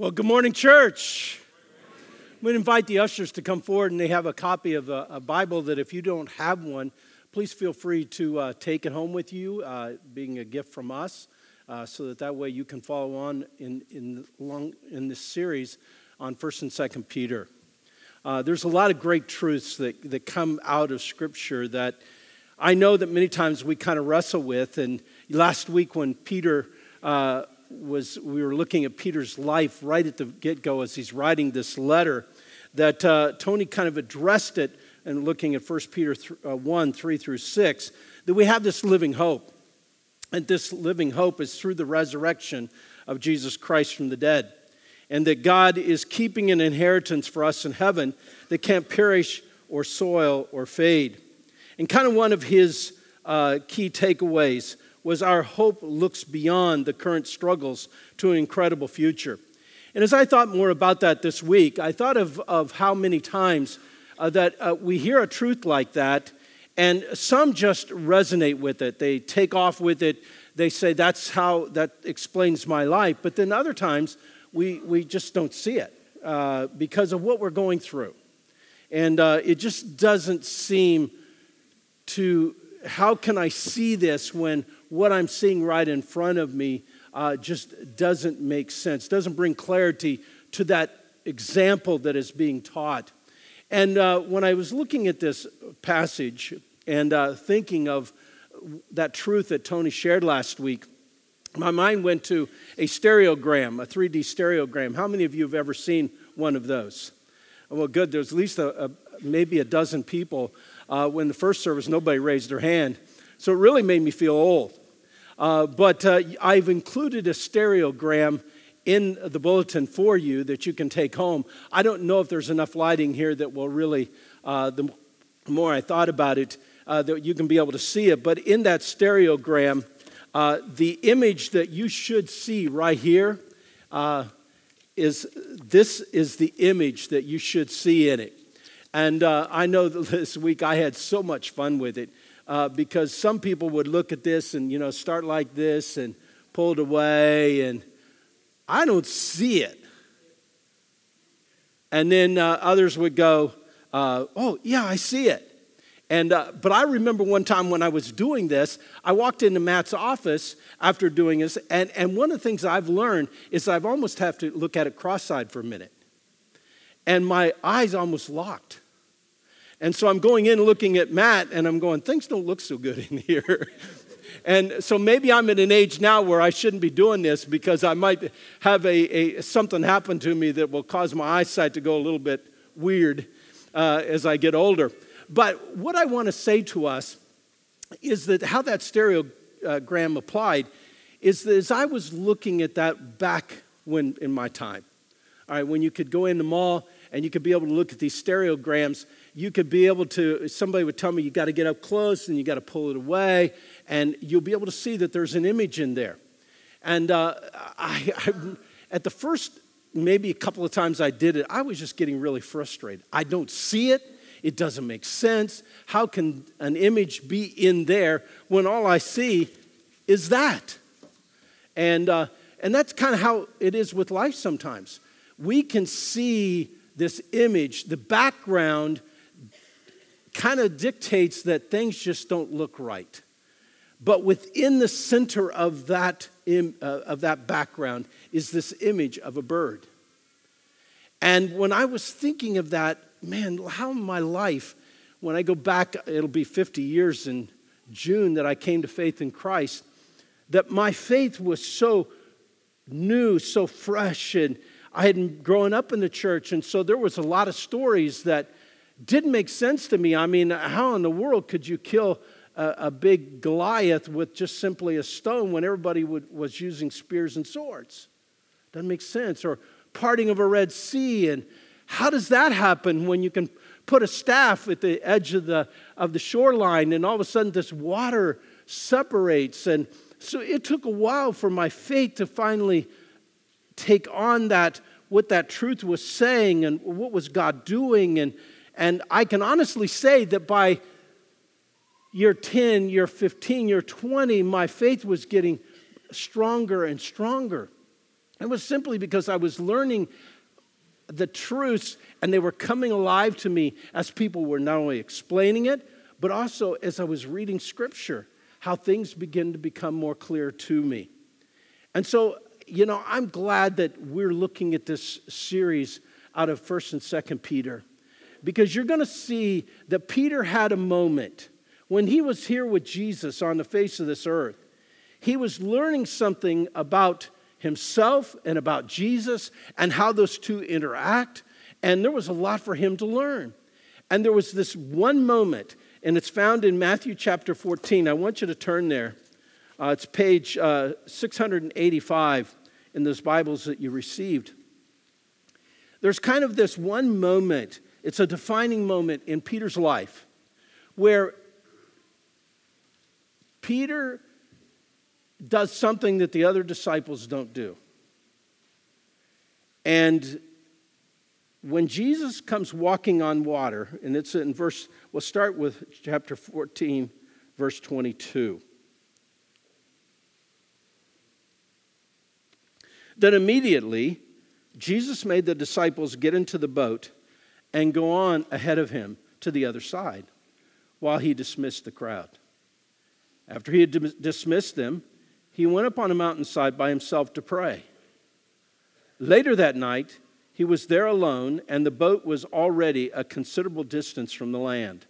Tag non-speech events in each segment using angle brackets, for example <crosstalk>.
Well, good morning, church. I'm going to invite the ushers to come forward, and they have a copy of a, a Bible that if you don't have one, please feel free to uh, take it home with you, uh, being a gift from us, uh, so that that way you can follow on in, in, long, in this series on 1st and 2nd Peter. Uh, there's a lot of great truths that, that come out of Scripture that I know that many times we kind of wrestle with. And last week when Peter uh, was we were looking at Peter's life right at the get go as he's writing this letter, that uh, Tony kind of addressed it and looking at 1 Peter uh, 1 3 through 6, that we have this living hope. And this living hope is through the resurrection of Jesus Christ from the dead. And that God is keeping an inheritance for us in heaven that can't perish or soil or fade. And kind of one of his uh, key takeaways was our hope looks beyond the current struggles to an incredible future. And as I thought more about that this week, I thought of, of how many times uh, that uh, we hear a truth like that, and some just resonate with it. They take off with it. They say, that's how that explains my life. But then other times, we, we just don't see it uh, because of what we're going through. And uh, it just doesn't seem to, how can I see this when what I'm seeing right in front of me uh, just doesn't make sense, doesn't bring clarity to that example that is being taught. And uh, when I was looking at this passage and uh, thinking of that truth that Tony shared last week, my mind went to a stereogram, a 3D stereogram. How many of you have ever seen one of those? Well, good. There's at least a, a maybe a dozen people. Uh, when the first service, nobody raised their hand. So it really made me feel old. Uh, but uh, I've included a stereogram in the bulletin for you that you can take home. I don't know if there's enough lighting here that will really, uh, the more I thought about it, uh, that you can be able to see it. But in that stereogram, uh, the image that you should see right here is this is the image that you should see in it. And I know <laughs> this week I had so much fun with it uh, because some people would look at this and, you know, start like this and pull it away, and I don't see it. And then uh, others would go, uh, oh, yeah, I see it. And, uh, but I remember one time when I was doing this, I walked into Matt's office after doing this, and, and one of the things I've learned is I've almost have to look at it cross-eyed for a minute. And my eyes almost locked. And so I'm going in looking at Matt and I'm going, things don't look so good in here. <laughs> and so maybe I'm at an age now where I shouldn't be doing this because I might have a, a something happen to me that will cause my eyesight to go a little bit weird uh, as I get older. But what I want to say to us is that how that stereogram applied is that as I was looking at that back when in my time, all right, when you could go in the mall and you could be able to look at these stereograms you could be able to, somebody would tell me you got to get up close and you got to pull it away, and you'll be able to see that there's an image in there. And uh, I, <laughs> I, at the first, maybe a couple of times I did it, I was just getting really frustrated. I don't see it. It doesn't make sense. How can an image be in there when all I see is that? And, uh, and that's kind of how it is with life sometimes. We can see this image, the background kind of dictates that things just don't look right. But within the center of that, Im, uh, of that background is this image of a bird. And when I was thinking of that, man, how my life, when I go back, it'll be 50 years in June that I came to faith in Christ, that my faith was so new, so fresh, and I had grown up in the church, and so there was a lot of stories that didn't make sense to me. I mean, how in the world could you kill a, a big Goliath with just simply a stone when everybody would, was using spears and swords? Doesn't make sense. Or parting of a Red Sea, and how does that happen when you can put a staff at the edge of the, of the shoreline and all of a sudden this water separates? And so it took a while for my faith to finally take on that, what that truth was saying and what was God doing. And, and I can honestly say that by year 10, year 15, year 20, my faith was getting stronger and stronger. It was simply because I was learning the truths and they were coming alive to me as people were not only explaining it, but also as I was reading scripture, how things begin to become more clear to me. And so, you know, I'm glad that we're looking at this series out of 1st and 2nd Peter because you're going to see that Peter had a moment when he was here with Jesus on the face of this earth. He was learning something about himself and about Jesus and how those two interact. And there was a lot for him to learn. And there was this one moment, and it's found in Matthew chapter 14. I want you to turn there. Uh, it's page uh, 685 in those Bibles that you received. There's kind of this one moment, it's a defining moment in Peter's life where Peter does something that the other disciples don't do. And when Jesus comes walking on water, and it's in verse, we'll start with chapter 14, verse 22. Then immediately, Jesus made the disciples get into the boat and go on ahead of him to the other side while he dismissed the crowd. After he had dismissed them, he went up on a mountainside by himself to pray. Later that night, he was there alone, and the boat was already a considerable distance from the land,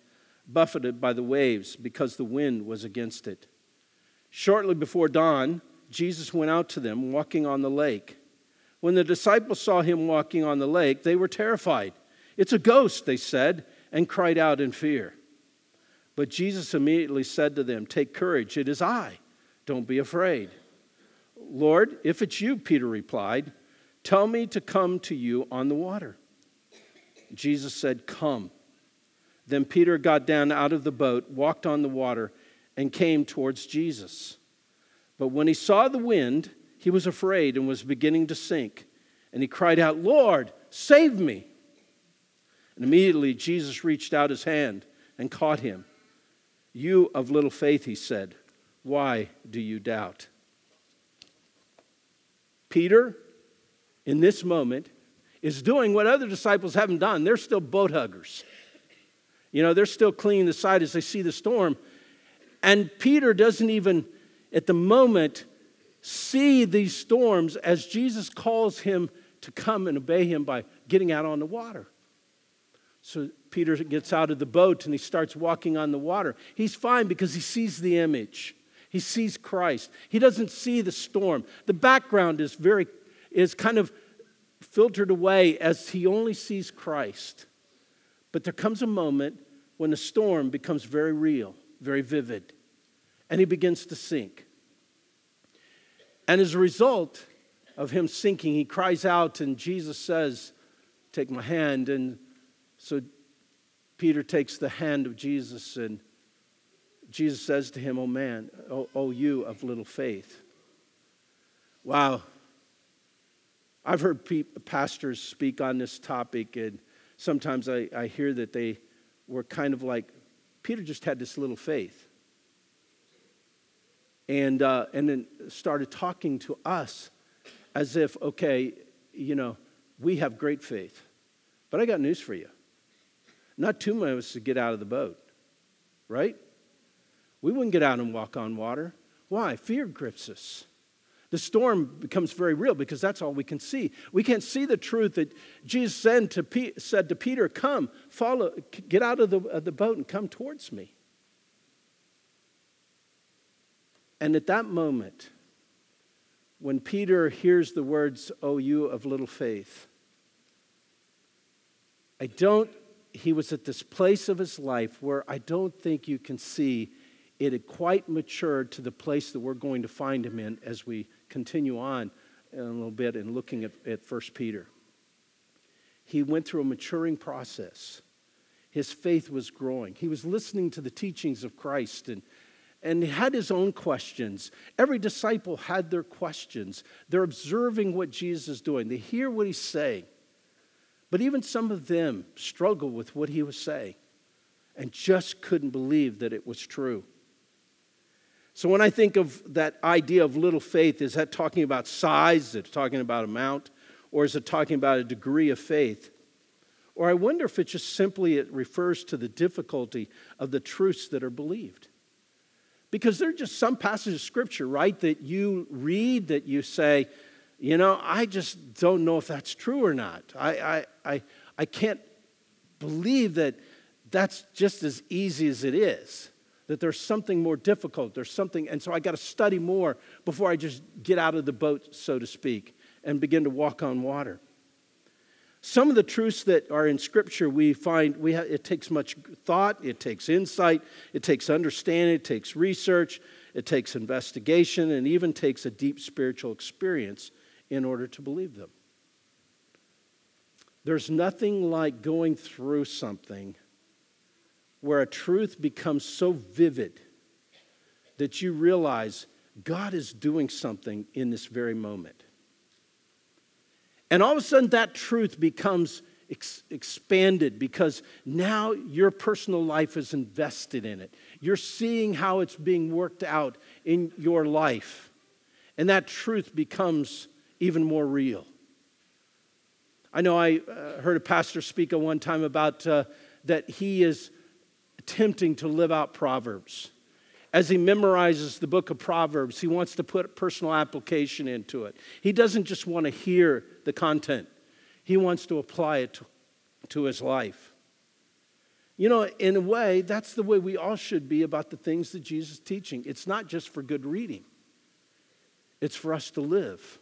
buffeted by the waves because the wind was against it. Shortly before dawn, Jesus went out to them, walking on the lake. When the disciples saw him walking on the lake, they were terrified. It's a ghost, they said, and cried out in fear. But Jesus immediately said to them, Take courage, it is I. Don't be afraid. Lord, if it's you, Peter replied, tell me to come to you on the water. Jesus said, Come. Then Peter got down out of the boat, walked on the water, and came towards Jesus. But when he saw the wind, he was afraid and was beginning to sink. And he cried out, Lord, save me. And immediately Jesus reached out his hand and caught him. You of little faith, he said, why do you doubt? Peter, in this moment, is doing what other disciples haven't done. They're still boat huggers. You know, they're still cleaning the side as they see the storm. And Peter doesn't even, at the moment, see these storms as Jesus calls him to come and obey him by getting out on the water. So Peter gets out of the boat and he starts walking on the water. He's fine because he sees the image. He sees Christ. He doesn't see the storm. The background is very is kind of filtered away as he only sees Christ. But there comes a moment when the storm becomes very real, very vivid, and he begins to sink. And as a result of him sinking, he cries out, and Jesus says, Take my hand. And so Peter takes the hand of Jesus and Jesus says to him, Oh man, oh, oh you of little faith. Wow. I've heard pe- pastors speak on this topic, and sometimes I, I hear that they were kind of like, Peter just had this little faith. And, uh, and then started talking to us as if, okay, you know, we have great faith. But I got news for you. Not too many of us to get out of the boat, right? We wouldn't get out and walk on water. Why? Fear grips us. The storm becomes very real because that's all we can see. We can't see the truth that Jesus said to, said to Peter, Come, follow, get out of the, of the boat and come towards me. And at that moment, when Peter hears the words, Oh, you of little faith, I don't, he was at this place of his life where I don't think you can see it had quite matured to the place that we're going to find him in as we continue on in a little bit and looking at, at 1 Peter. He went through a maturing process. His faith was growing. He was listening to the teachings of Christ and, and he had his own questions. Every disciple had their questions. They're observing what Jesus is doing, they hear what he's saying. But even some of them struggle with what he was saying and just couldn't believe that it was true. So when I think of that idea of little faith, is that talking about size? Is it talking about amount? Or is it talking about a degree of faith? Or I wonder if it just simply it refers to the difficulty of the truths that are believed. Because there are just some passages of scripture, right, that you read that you say, you know, I just don't know if that's true or not. I, I, I, I can't believe that that's just as easy as it is, that there's something more difficult. There's something, and so I got to study more before I just get out of the boat, so to speak, and begin to walk on water. Some of the truths that are in Scripture, we find we ha- it takes much thought, it takes insight, it takes understanding, it takes research, it takes investigation, and even takes a deep spiritual experience in order to believe them. There's nothing like going through something where a truth becomes so vivid that you realize God is doing something in this very moment. And all of a sudden, that truth becomes ex- expanded because now your personal life is invested in it. You're seeing how it's being worked out in your life. And that truth becomes even more real. I know I uh, heard a pastor speak at one time about uh, that he is attempting to live out Proverbs. As he memorizes the book of Proverbs, he wants to put personal application into it. He doesn't just want to hear the content, he wants to apply it to, to his life. You know, in a way, that's the way we all should be about the things that Jesus is teaching. It's not just for good reading, it's for us to live,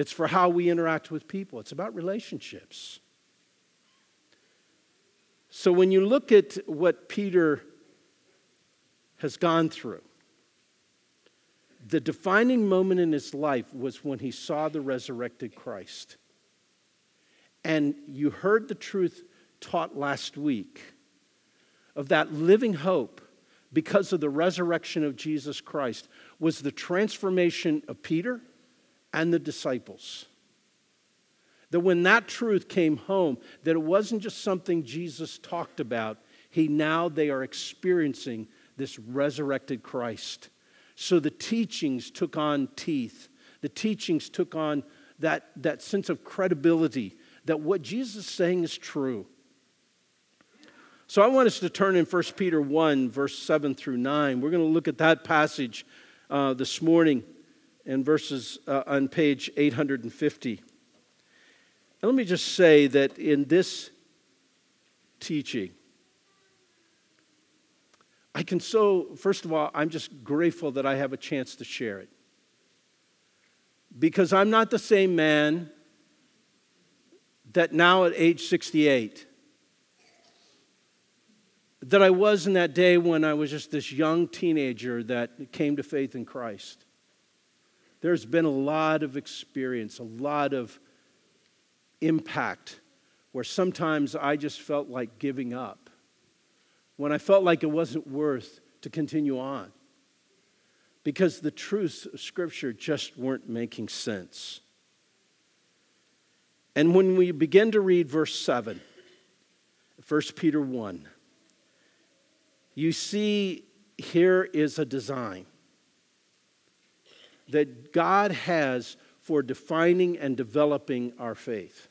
it's for how we interact with people, it's about relationships. So when you look at what Peter has gone through. The defining moment in his life was when he saw the resurrected Christ. And you heard the truth taught last week of that living hope because of the resurrection of Jesus Christ was the transformation of Peter and the disciples. That when that truth came home, that it wasn't just something Jesus talked about, he now they are experiencing this resurrected Christ. So the teachings took on teeth. The teachings took on that, that sense of credibility that what Jesus is saying is true. So I want us to turn in 1 Peter 1, verse 7 through 9. We're going to look at that passage uh, this morning in verses uh, on page 850. And let me just say that in this teaching, I can so, first of all, I'm just grateful that I have a chance to share it. Because I'm not the same man that now at age 68 that I was in that day when I was just this young teenager that came to faith in Christ. There's been a lot of experience, a lot of impact where sometimes I just felt like giving up. When I felt like it wasn't worth to continue on. Because the truths of Scripture just weren't making sense. And when we begin to read verse 7, 1 Peter 1, you see here is a design that God has for defining and developing our faith.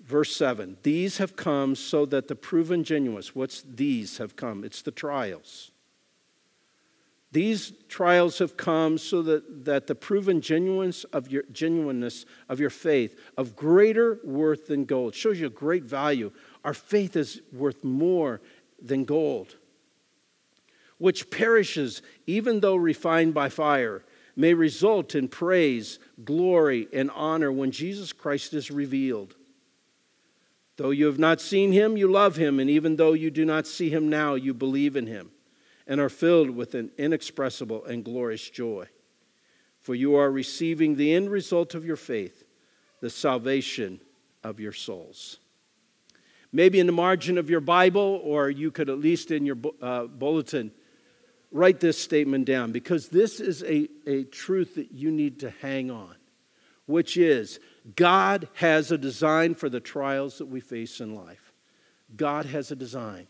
Verse 7 These have come so that the proven genuine, what's these have come? It's the trials. These trials have come so that, that the proven genuineness of, your, genuineness of your faith, of greater worth than gold, shows you a great value. Our faith is worth more than gold, which perishes even though refined by fire, may result in praise, glory, and honor when Jesus Christ is revealed. Though you have not seen him, you love him, and even though you do not see him now, you believe in him and are filled with an inexpressible and glorious joy. For you are receiving the end result of your faith, the salvation of your souls. Maybe in the margin of your Bible, or you could at least in your uh, bulletin, write this statement down because this is a, a truth that you need to hang on, which is God has a design for the trials that we face in life. God has a design.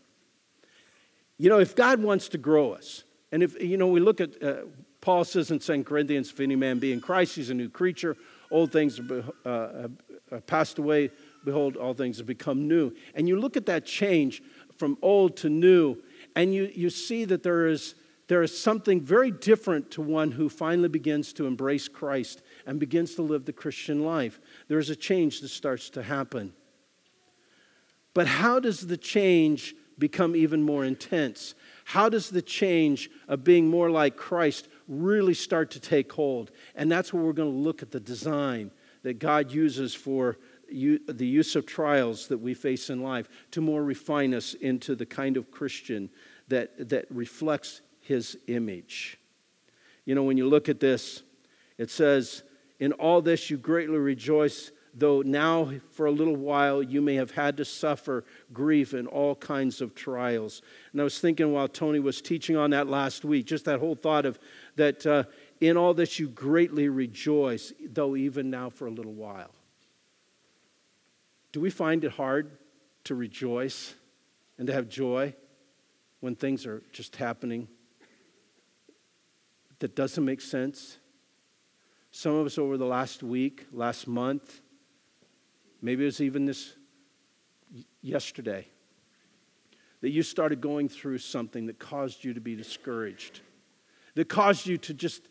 You know, if God wants to grow us And if, you know, we look at, uh, Paul says in 2 Corinthians, if any man be in Christ, he's a new creature. Old things uh, have passed away. Behold, all things have become new. And you look at that change from old to new, and you, you see that there is, there is something very different to one who finally begins to embrace Christ and begins to live the Christian life. There is a change that starts to happen. But how does the change become even more intense? How does the change of being more like Christ really start to take hold? And that's where we're going to look at the design that God uses for the use of trials that we face in life to more refine us into the kind of Christian that, that reflects his image. You know, when you look at this, it says, In all this you greatly rejoice though now for a little while you may have had to suffer grief and all kinds of trials. And I was thinking while Tony was teaching on that last week, just that whole thought of that uh, in all this you greatly rejoice, though even now for a little while. Do we find it hard to rejoice and to have joy when things are just happening that doesn't make sense? Some of us over the last week, last month, Maybe it was even this yesterday that you started going through something that caused you to be discouraged, that caused you to just,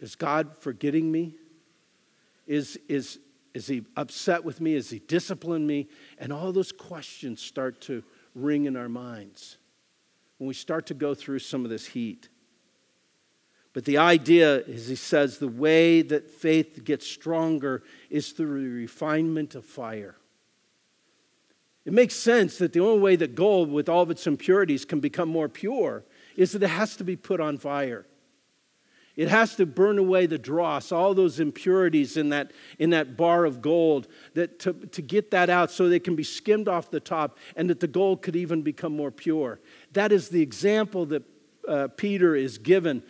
is God forgetting me? Is, is, is he upset with me? Is he disciplined me? And all those questions start to ring in our minds when we start to go through some of this heat. But the idea is, he says, the way that faith gets stronger is through the refinement of fire. It makes sense that the only way that gold, with all of its impurities, can become more pure is that it has to be put on fire. It has to burn away the dross, all those impurities in that, in that bar of gold, that to, to get that out so they can be skimmed off the top and that the gold could even become more pure. That is the example that uh, Peter is given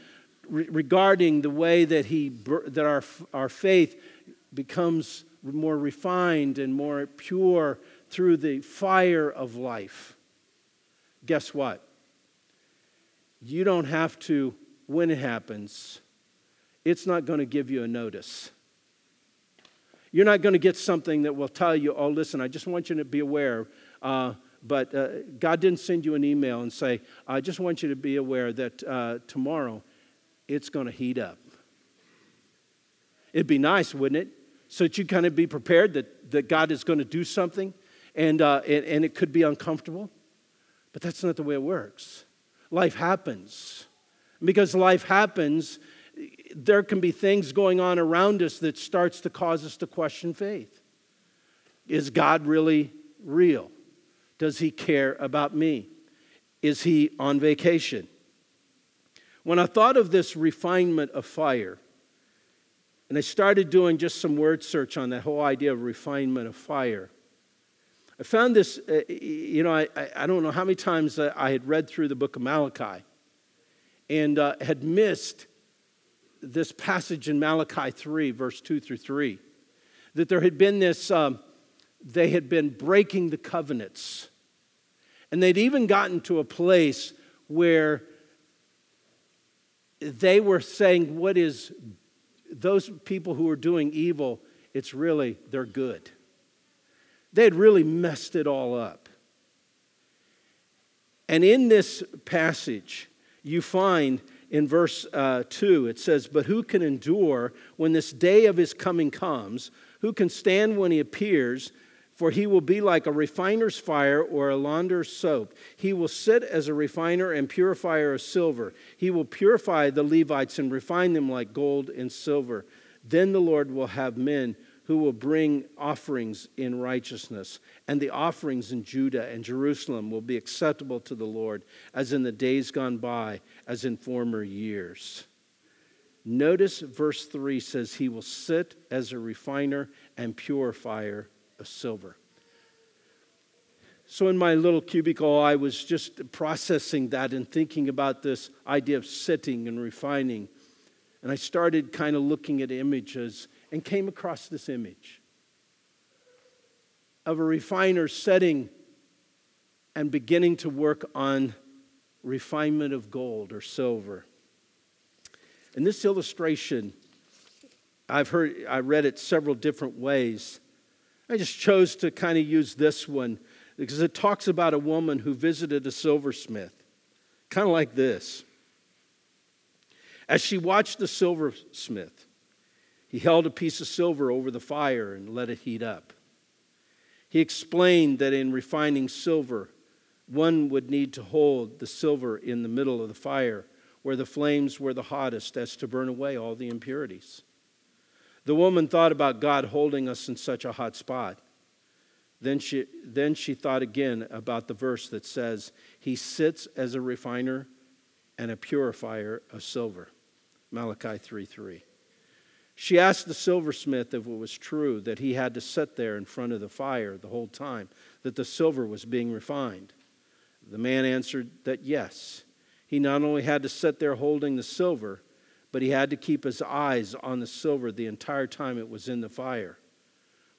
regarding the way that, he, that our, our faith becomes more refined and more pure through the fire of life. Guess what? You don't have to, when it happens, it's not going to give you a notice. You're not going to get something that will tell you, oh, listen, I just want you to be aware. Uh, but uh, God didn't send you an email and say, I just want you to be aware that uh, tomorrow it's going to heat up. It'd be nice, wouldn't it? So that you kind of be prepared that, that God is going to do something and, uh, and, and it could be uncomfortable. But that's not the way it works. Life happens. Because life happens, there can be things going on around us that starts to cause us to question faith. Is God really real? Does he care about me? Is he on vacation? When I thought of this refinement of fire, and I started doing just some word search on that whole idea of refinement of fire, I found this, uh, you know, I, I don't know how many times I had read through the book of Malachi and uh, had missed this passage in Malachi 3, verse 2 through 3. That there had been this, um, they had been breaking the covenants. And they'd even gotten to a place where they were saying, What is those people who are doing evil? It's really, they're good. They had really messed it all up. And in this passage, you find in verse uh, 2, it says, But who can endure when this day of his coming comes? Who can stand when he appears? For he will be like a refiner's fire or a launderer's soap. He will sit as a refiner and purifier of silver. He will purify the Levites and refine them like gold and silver. Then the Lord will have men who will bring offerings in righteousness, and the offerings in Judah and Jerusalem will be acceptable to the Lord, as in the days gone by, as in former years. Notice verse 3 says, He will sit as a refiner and purifier of silver. So, in my little cubicle, I was just processing that and thinking about this idea of sitting and refining. And I started kind of looking at images and came across this image of a refiner setting and beginning to work on refinement of gold or silver. In this illustration, I've heard, I read it several different ways. I just chose to kind of use this one because it talks about a woman who visited a silversmith, kind of like this. As she watched the silversmith, he held a piece of silver over the fire and let it heat up. He explained that in refining silver, one would need to hold the silver in the middle of the fire where the flames were the hottest as to burn away all the impurities. The woman thought about God holding us in such a hot spot. Then she, then she thought again about the verse that says, He sits as a refiner and a purifier of silver. Malachi 3 3. She asked the silversmith if it was true that he had to sit there in front of the fire the whole time, that the silver was being refined. The man answered that yes. He not only had to sit there holding the silver, but he had to keep his eyes on the silver the entire time it was in the fire.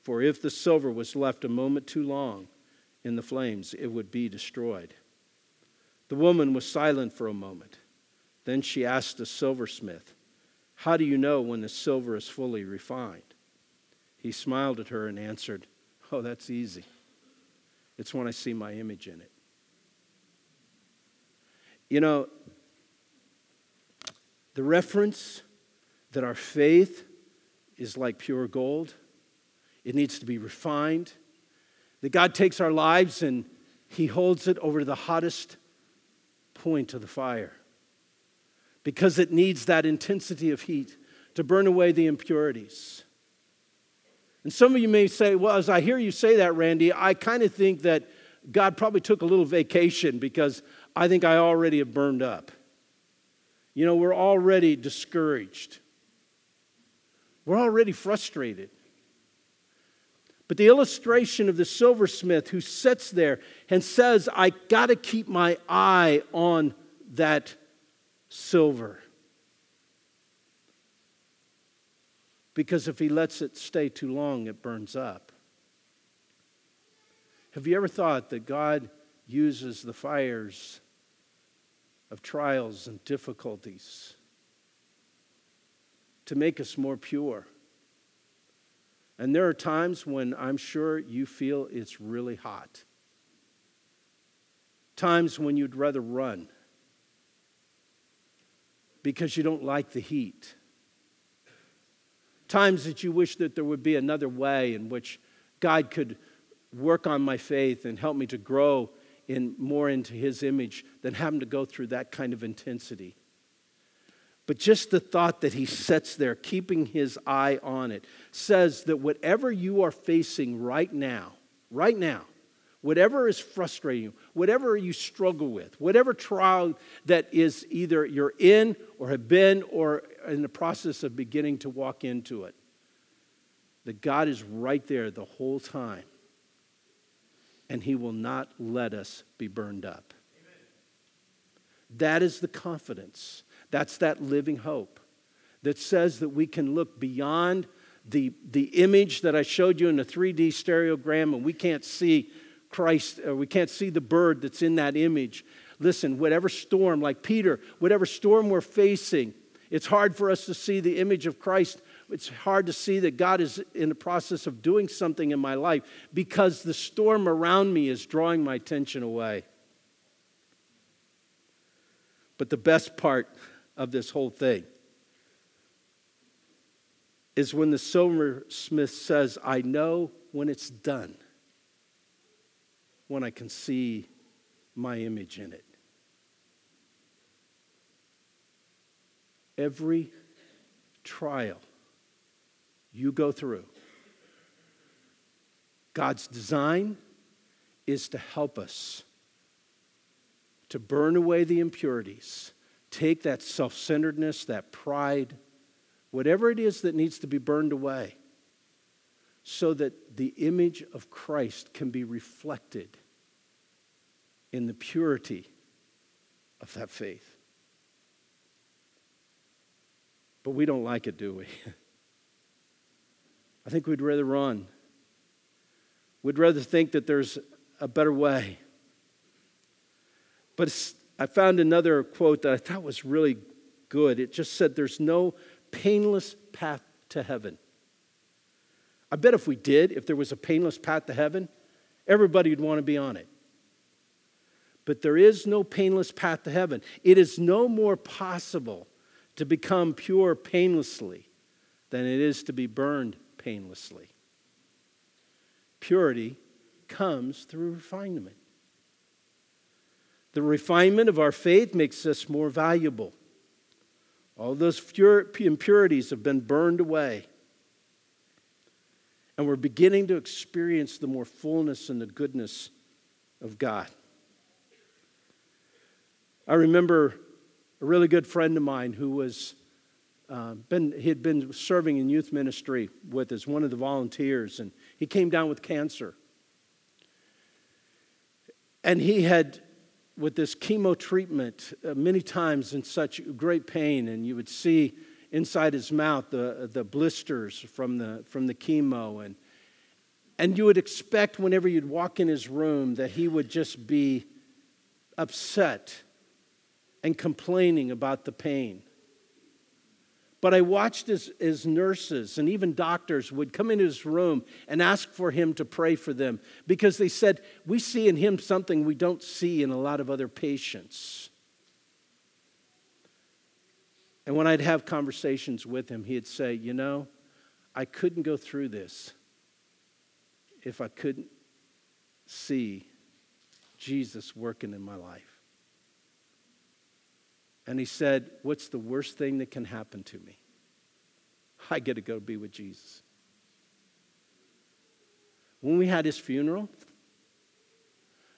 For if the silver was left a moment too long in the flames, it would be destroyed. The woman was silent for a moment. Then she asked the silversmith, How do you know when the silver is fully refined? He smiled at her and answered, Oh, that's easy. It's when I see my image in it. You know, the reference that our faith is like pure gold, it needs to be refined. That God takes our lives and He holds it over the hottest point of the fire because it needs that intensity of heat to burn away the impurities. And some of you may say, well, as I hear you say that, Randy, I kind of think that God probably took a little vacation because I think I already have burned up. You know, we're already discouraged. We're already frustrated. But the illustration of the silversmith who sits there and says, I got to keep my eye on that silver. Because if he lets it stay too long, it burns up. Have you ever thought that God uses the fires of trials and difficulties to make us more pure. And there are times when I'm sure you feel it's really hot. Times when you'd rather run because you don't like the heat. Times that you wish that there would be another way in which God could work on my faith and help me to grow in more into his image than having to go through that kind of intensity. But just the thought that he sits there, keeping his eye on it, says that whatever you are facing right now, right now, whatever is frustrating you, whatever you struggle with, whatever trial that is either you're in or have been or in the process of beginning to walk into it, that God is right there the whole time and he will not let us be burned up. That is the confidence. That's that living hope that says that we can look beyond the, the image that I showed you in the 3D stereogram and we can't see Christ, or we can't see the bird that's in that image. Listen, whatever storm, like Peter, whatever storm we're facing, it's hard for us to see the image of Christ it's hard to see that God is in the process of doing something in my life because the storm around me is drawing my attention away. But the best part of this whole thing is when the silversmith says, I know when it's done, when I can see my image in it. Every trial you go through. God's design is to help us to burn away the impurities, take that self centeredness, that pride, whatever it is that needs to be burned away, so that the image of Christ can be reflected in the purity of that faith. But we don't like it, do we? <laughs> I think we'd rather run. We'd rather think that there's a better way. But I found another quote that I thought was really good. It just said, There's no painless path to heaven. I bet if we did, if there was a painless path to heaven, everybody would want to be on it. But there is no painless path to heaven. It is no more possible to become pure painlessly than it is to be burned painlessly. Purity comes through refinement. The refinement of our faith makes us more valuable. All those impurities have been burned away. And we're beginning to experience the more fullness and the goodness of God. I remember a really good friend of mine who was uh, been, he had been serving in youth ministry with as one of the volunteers, and he came down with cancer. And he had with this chemo treatment uh, many times in such great pain, and you would see inside his mouth the, the blisters from the, from the chemo. And, and you would expect whenever you'd walk in his room that he would just be upset and complaining about the pain. But I watched as, as nurses and even doctors would come into his room and ask for him to pray for them because they said, We see in him something we don't see in a lot of other patients. And when I'd have conversations with him, he'd say, You know, I couldn't go through this if I couldn't see Jesus working in my life. And he said, What's the worst thing that can happen to me? I get to go be with Jesus. When we had his funeral,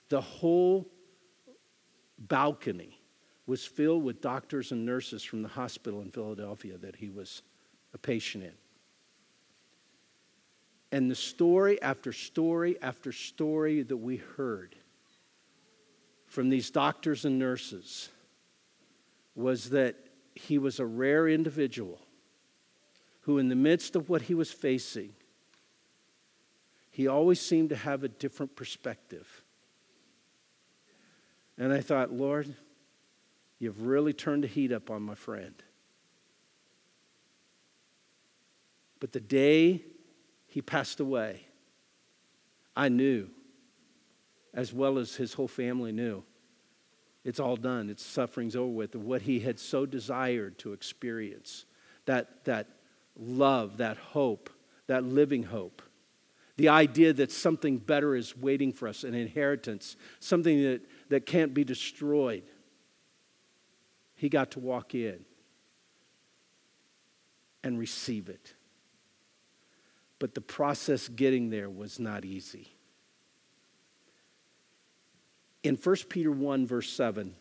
the whole balcony was filled with doctors and nurses from the hospital in Philadelphia that he was a patient in. And the story after story after story that we heard from these doctors and nurses was that he was a rare individual who, in the midst of what he was facing, he always seemed to have a different perspective. And I thought, Lord, you've really turned the heat up on my friend. But the day he passed away, I knew, as well as his whole family knew, it's all done. It's suffering's over with. What he had so desired to experience that, that love, that hope, that living hope. The idea that something better is waiting for us, an inheritance, something that, that can't be destroyed. He got to walk in and receive it. But the process getting there was not easy in 1 Peter 1, verse 7,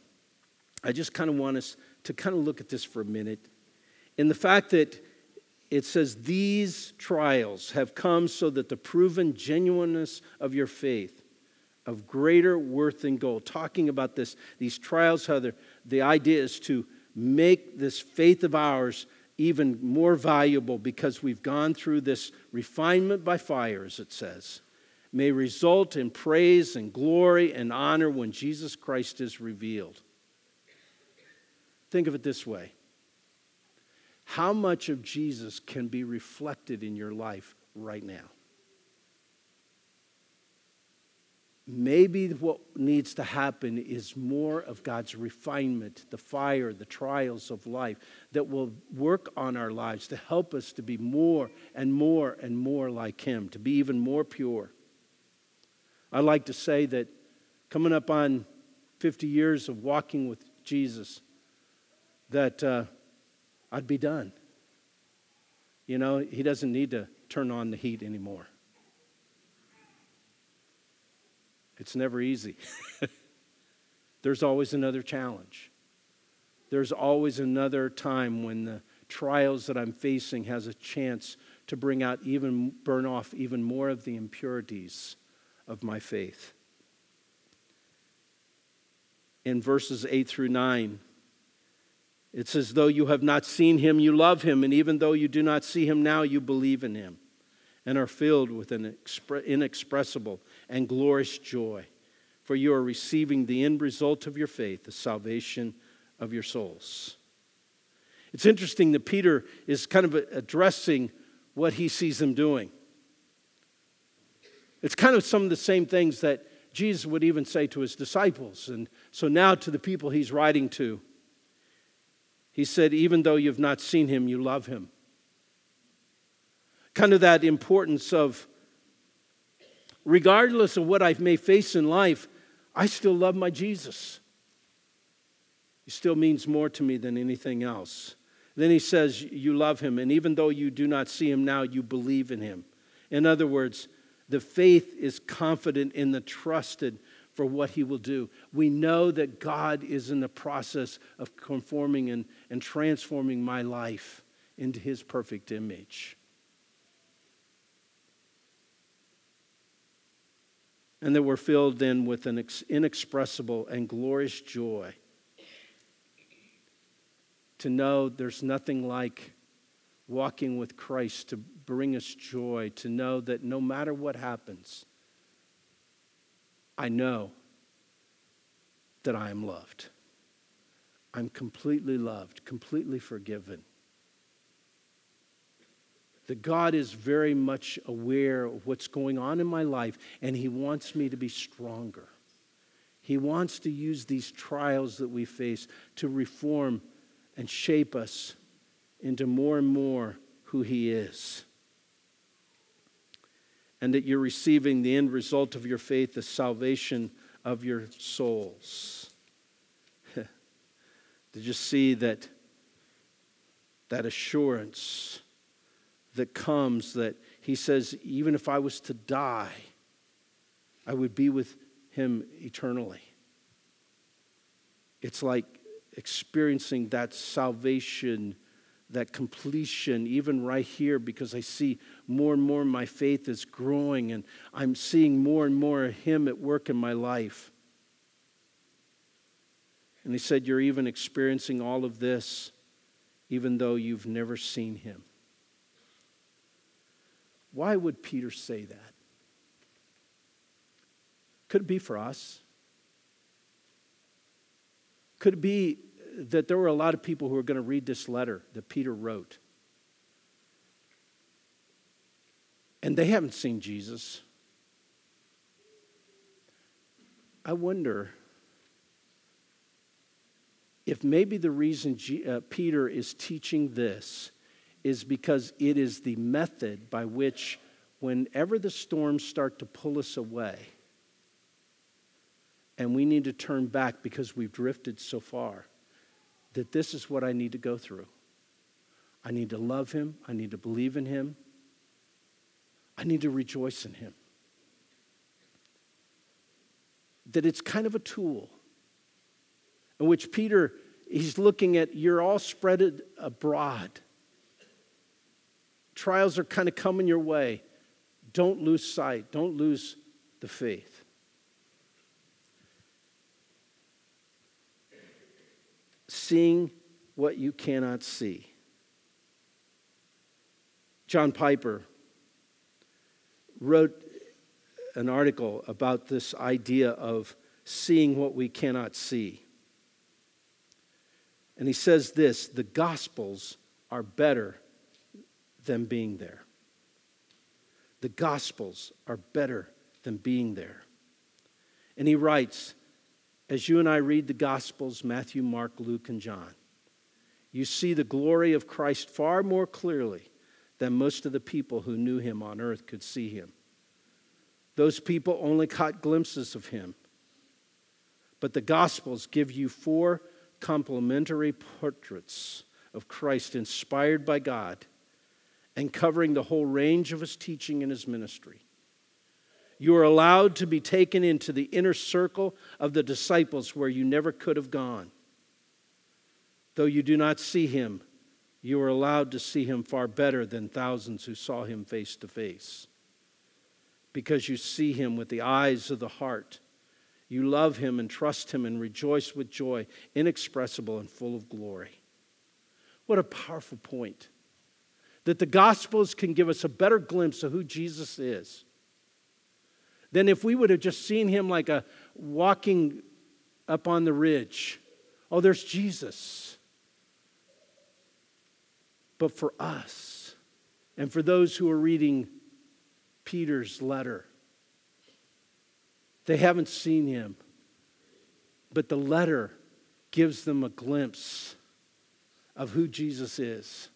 I just kind of want us to kind of look at this for a minute. In the fact that it says, These trials have come so that the proven genuineness of your faith, of greater worth than gold. Talking about this, these trials, how the idea is to make this faith of ours even more valuable because we've gone through this refinement by fire, as it says may result in praise and glory and honor when Jesus Christ is revealed. Think of it this way How much of Jesus can be reflected in your life right now? Maybe what needs to happen is more of God's refinement, the fire, the trials of life that will work on our lives to help us to be more and more and more like Him, to be even more pure. I like to say that coming up on 50 years of walking with Jesus, that uh, I'd be done. You know, he doesn't need to turn on the heat anymore. It's never easy. <laughs> There's always another challenge. There's always another time when the trials that I'm facing has a chance to bring out even burn off even more of the impurities of my faith. In verses 8 through 9, it says, Though you have not seen him, you love him, and even though you do not see him now, you believe in him and are filled with an inexpressible and glorious joy. for you are receiving the end result of your faith, the salvation of your souls. It's interesting that Peter is kind of addressing what he sees them doing. It's kind of some of the same things that Jesus would even say to his disciples. And so now to the people he's writing to, he said, Even though you've not seen him, you love him. Kind of that importance of, regardless of what I may face in life, I still love my Jesus. He still means more to me than anything else. Then he says, You love him, and even though you do not see him now, you believe in him. In other words, the faith is confident in the trusted for what he will do. We know that God is in the process of conforming and, and transforming my life into his perfect image. And that we're filled then with an inexpressible and glorious joy to know there's nothing like walking with Christ to bring us joy, to know that no matter what happens, I know that I am loved. I'm completely loved, completely forgiven. That God is very much aware of what's going on in my life, and He wants me to be stronger. He wants to use these trials that we face to reform and shape us into more and more who He is. And that you're receiving the end result of your faith, the salvation of your souls. <laughs> Did you see that, that assurance that comes that He says, even if I was to die, I would be with Him eternally? It's like experiencing that salvation, that completion, even right here, because I see more and more my faith is growing and I'm seeing more and more of Him at work in my life. And he said, You're even experiencing all of this even though you've never seen Him. Why would Peter say that? Could it be for us? Could it be that there were a lot of people who were going to read this letter that Peter wrote? And they haven't seen Jesus. I wonder if maybe the reason G, uh, Peter is teaching this is because it is the method by which, whenever the storms start to pull us away, and we need to turn back because we've drifted so far, that this is what I need to go through. I need to love him, I need to believe in him, I need to rejoice in him. That it's kind of a tool in which Peter, he's looking at, you're all spread abroad. Trials are kind of coming your way. Don't lose sight, don't lose the faith. Seeing what you cannot see. John Piper wrote an article about this idea of seeing what we cannot see. And he says this the Gospels are better than being there. The Gospels are better than being there. And he writes, as you and I read the Gospels Matthew, Mark, Luke, and John, you see the glory of Christ far more clearly than most of the people who knew him on earth could see him. Those people only caught glimpses of him. But the Gospels give you four complementary portraits of Christ inspired by God and covering the whole range of his teaching and his ministry. You are allowed to be taken into the inner circle of the disciples where you never could have gone. Though you do not see him, you are allowed to see him far better than thousands who saw him face to face. Because you see him with the eyes of the heart. You love him and trust him and rejoice with joy, inexpressible and full of glory. What a powerful point. That the Gospels can give us a better glimpse of who Jesus is than if we would have just seen him like a walking up on the ridge. Oh, there's Jesus. But for us, and for those who are reading Peter's letter, they haven't seen him, but the letter gives them a glimpse of who Jesus is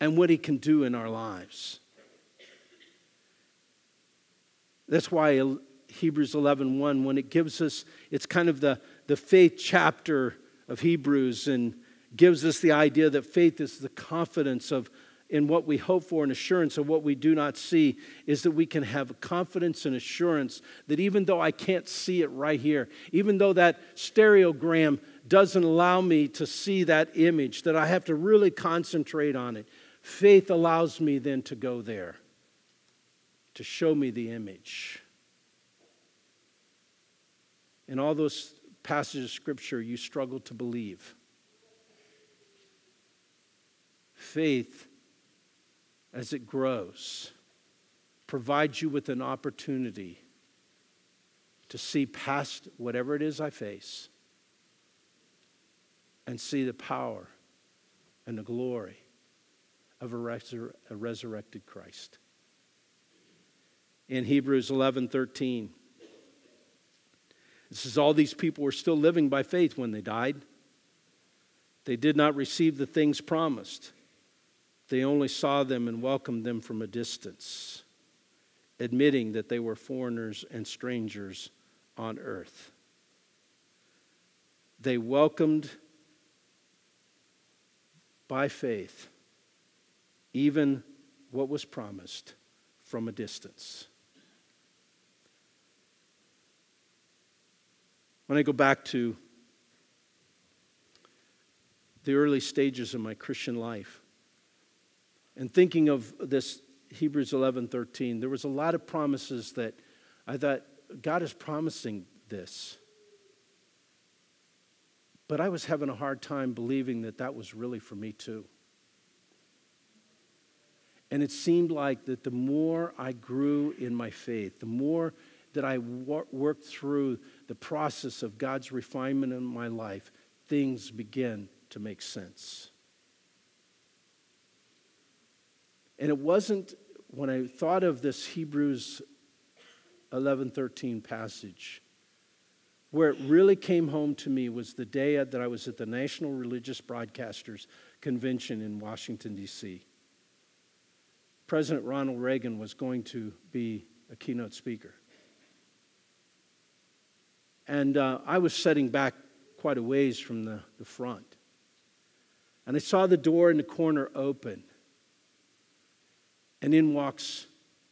and what he can do in our lives. That's why Hebrews 11 1, when it gives us, it's kind of the, the faith chapter of Hebrews and gives us the idea that faith is the confidence of in what we hope for and assurance of what we do not see is that we can have confidence and assurance that even though I can't see it right here, even though that stereogram doesn't allow me to see that image, that I have to really concentrate on it, faith allows me then to go there to show me the image. In all those passages of scripture, you struggle to believe. Faith, as it grows, provides you with an opportunity to see past whatever it is I face and see the power and the glory of a, resur- a resurrected Christ in Hebrews 11 13. It says, All these people were still living by faith when they died. They did not receive the things promised, they only saw them and welcomed them from a distance, admitting that they were foreigners and strangers on earth. They welcomed by faith even what was promised from a distance. When I go back to the early stages of my Christian life and thinking of this Hebrews 11 13, there was a lot of promises that I thought, God is promising this. But I was having a hard time believing that that was really for me too. And it seemed like that the more I grew in my faith, the more that I worked through the process of God's refinement in my life, things begin to make sense. And it wasn't when I thought of this Hebrews 11:13 passage where it really came home to me was the day that I was at the National Religious Broadcasters Convention in Washington D.C. President Ronald Reagan was going to be a keynote speaker. And uh, I was sitting back quite a ways from the, the front. And I saw the door in the corner open. And in walks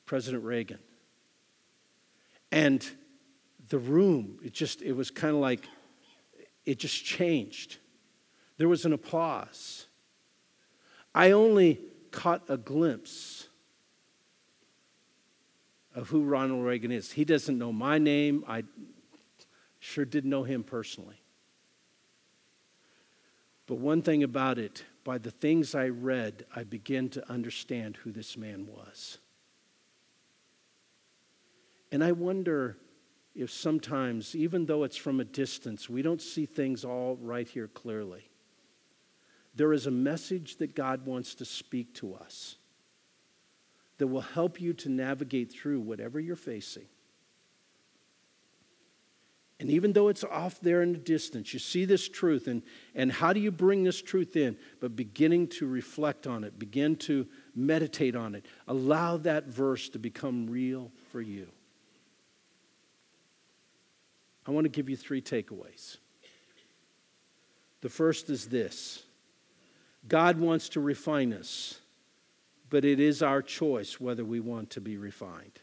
President Reagan. And the room, it just, it was kind of like, it just changed. There was an applause. I only caught a glimpse of who Ronald Reagan is. He doesn't know my name. I Sure didn't know him personally. But one thing about it, by the things I read, I began to understand who this man was. And I wonder if sometimes, even though it's from a distance, we don't see things all right here clearly. There is a message that God wants to speak to us that will help you to navigate through whatever you're facing. And even though it's off there in the distance, you see this truth. And, and how do you bring this truth in? But beginning to reflect on it, begin to meditate on it. Allow that verse to become real for you. I want to give you three takeaways. The first is this God wants to refine us, but it is our choice whether we want to be refined.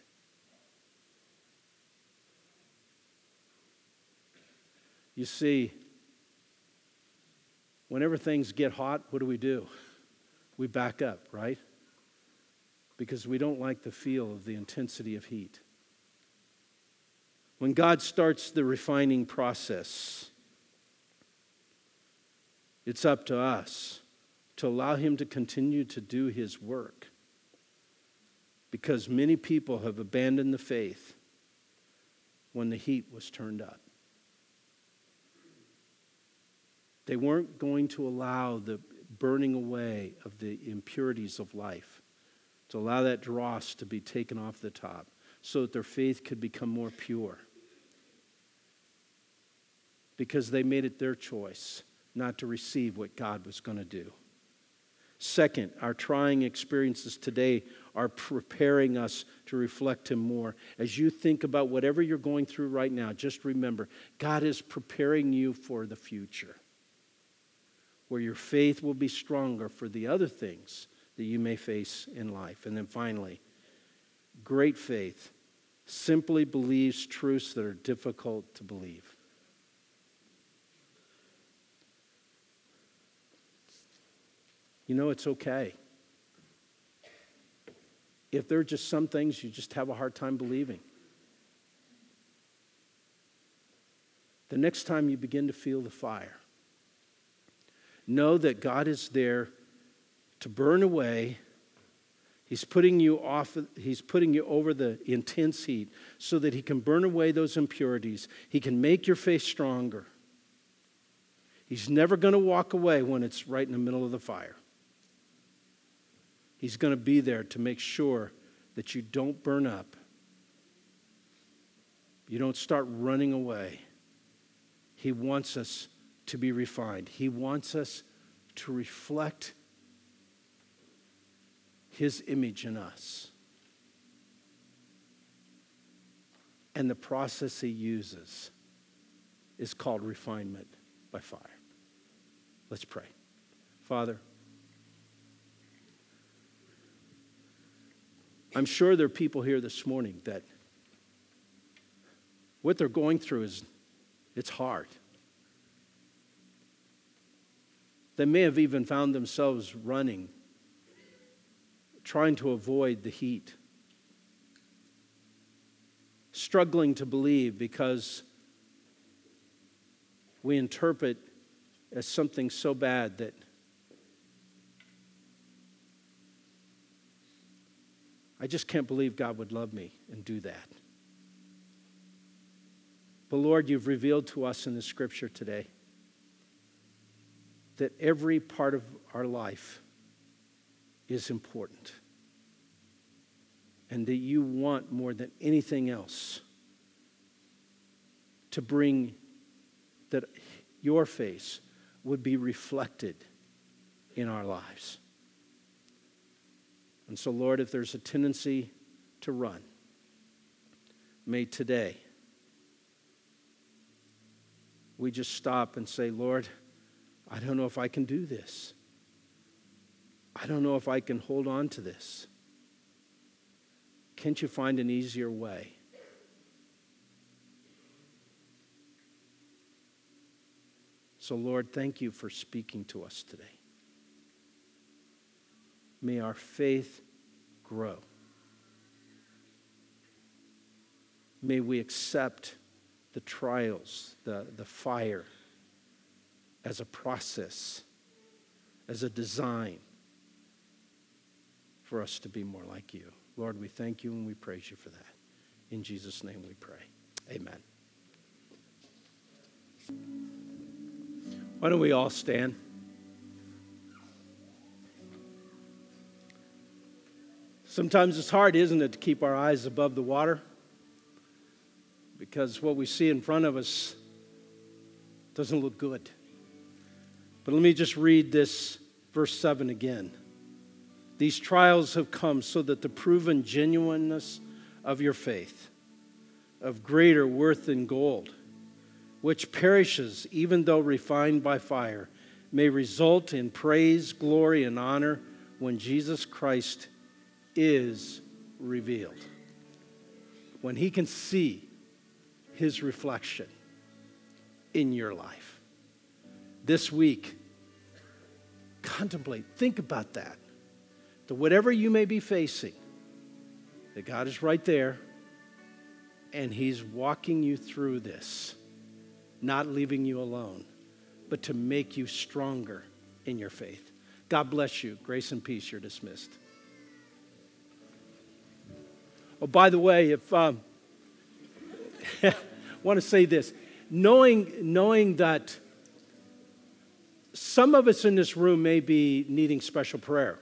You see, whenever things get hot, what do we do? We back up, right? Because we don't like the feel of the intensity of heat. When God starts the refining process, it's up to us to allow Him to continue to do His work. Because many people have abandoned the faith when the heat was turned up. They weren't going to allow the burning away of the impurities of life, to allow that dross to be taken off the top so that their faith could become more pure. Because they made it their choice not to receive what God was going to do. Second, our trying experiences today are preparing us to reflect Him more. As you think about whatever you're going through right now, just remember God is preparing you for the future, where your faith will be stronger for the other things that you may face in life. And then finally, great faith simply believes truths that are difficult to believe. you know it's okay. If there are just some things you just have a hard time believing, the next time you begin to feel the fire, know that God is there to burn away. He's putting you off, he's putting you over the intense heat so that he can burn away those impurities. He can make your faith stronger. He's never going to walk away when it's right in the middle of the fire. He's going to be there to make sure that you don't burn up. You don't start running away. He wants us to be refined. He wants us to reflect His image in us. And the process He uses is called refinement by fire. Let's pray. Father, I'm sure there are people here this morning that what they're going through is it's hard. They may have even found themselves running, trying to avoid the heat, struggling to believe because we interpret as something so bad that I just can't believe God would love me and do that. But Lord, you've revealed to us in the scripture today that every part of our life is important. And that you want more than anything else to bring that your face would be reflected in our lives. And so, Lord, if there's a tendency to run, may today we just stop and say, Lord, I don't know if I can do this. I don't know if I can hold on to this. Can't you find an easier way? So, Lord, thank you for speaking to us today. May our faith grow. May we accept the trials, the, the fire, as a process, as a design for us to be more like you. Lord, we thank you and we praise you for that. In Jesus' name we pray. Amen. Why don't we all stand? Sometimes it's hard, isn't it, to keep our eyes above the water? Because what we see in front of us doesn't look good. But let me just read this verse 7 again. These trials have come so that the proven genuineness of your faith, of greater worth than gold, which perishes even though refined by fire, may result in praise, glory, and honor when Jesus Christ is revealed. When he can see his reflection in your life. This week, contemplate, think about that. That whatever you may be facing, that God is right there and he's walking you through this, not leaving you alone, but to make you stronger in your faith. God bless you. Grace and peace. You're dismissed. Oh, by the way, if um, <laughs> want to say this knowing, knowing that some of us in this room may be needing special prayer.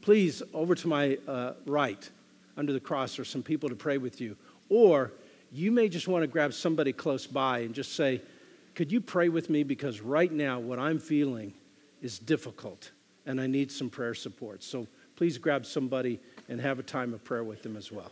Please, over to my uh, right, under the cross, are some people to pray with you. Or you may just want to grab somebody close by and just say, Could you pray with me? Because right now, what I'm feeling is difficult and I need some prayer support. So please grab somebody and have a time of prayer with them as well.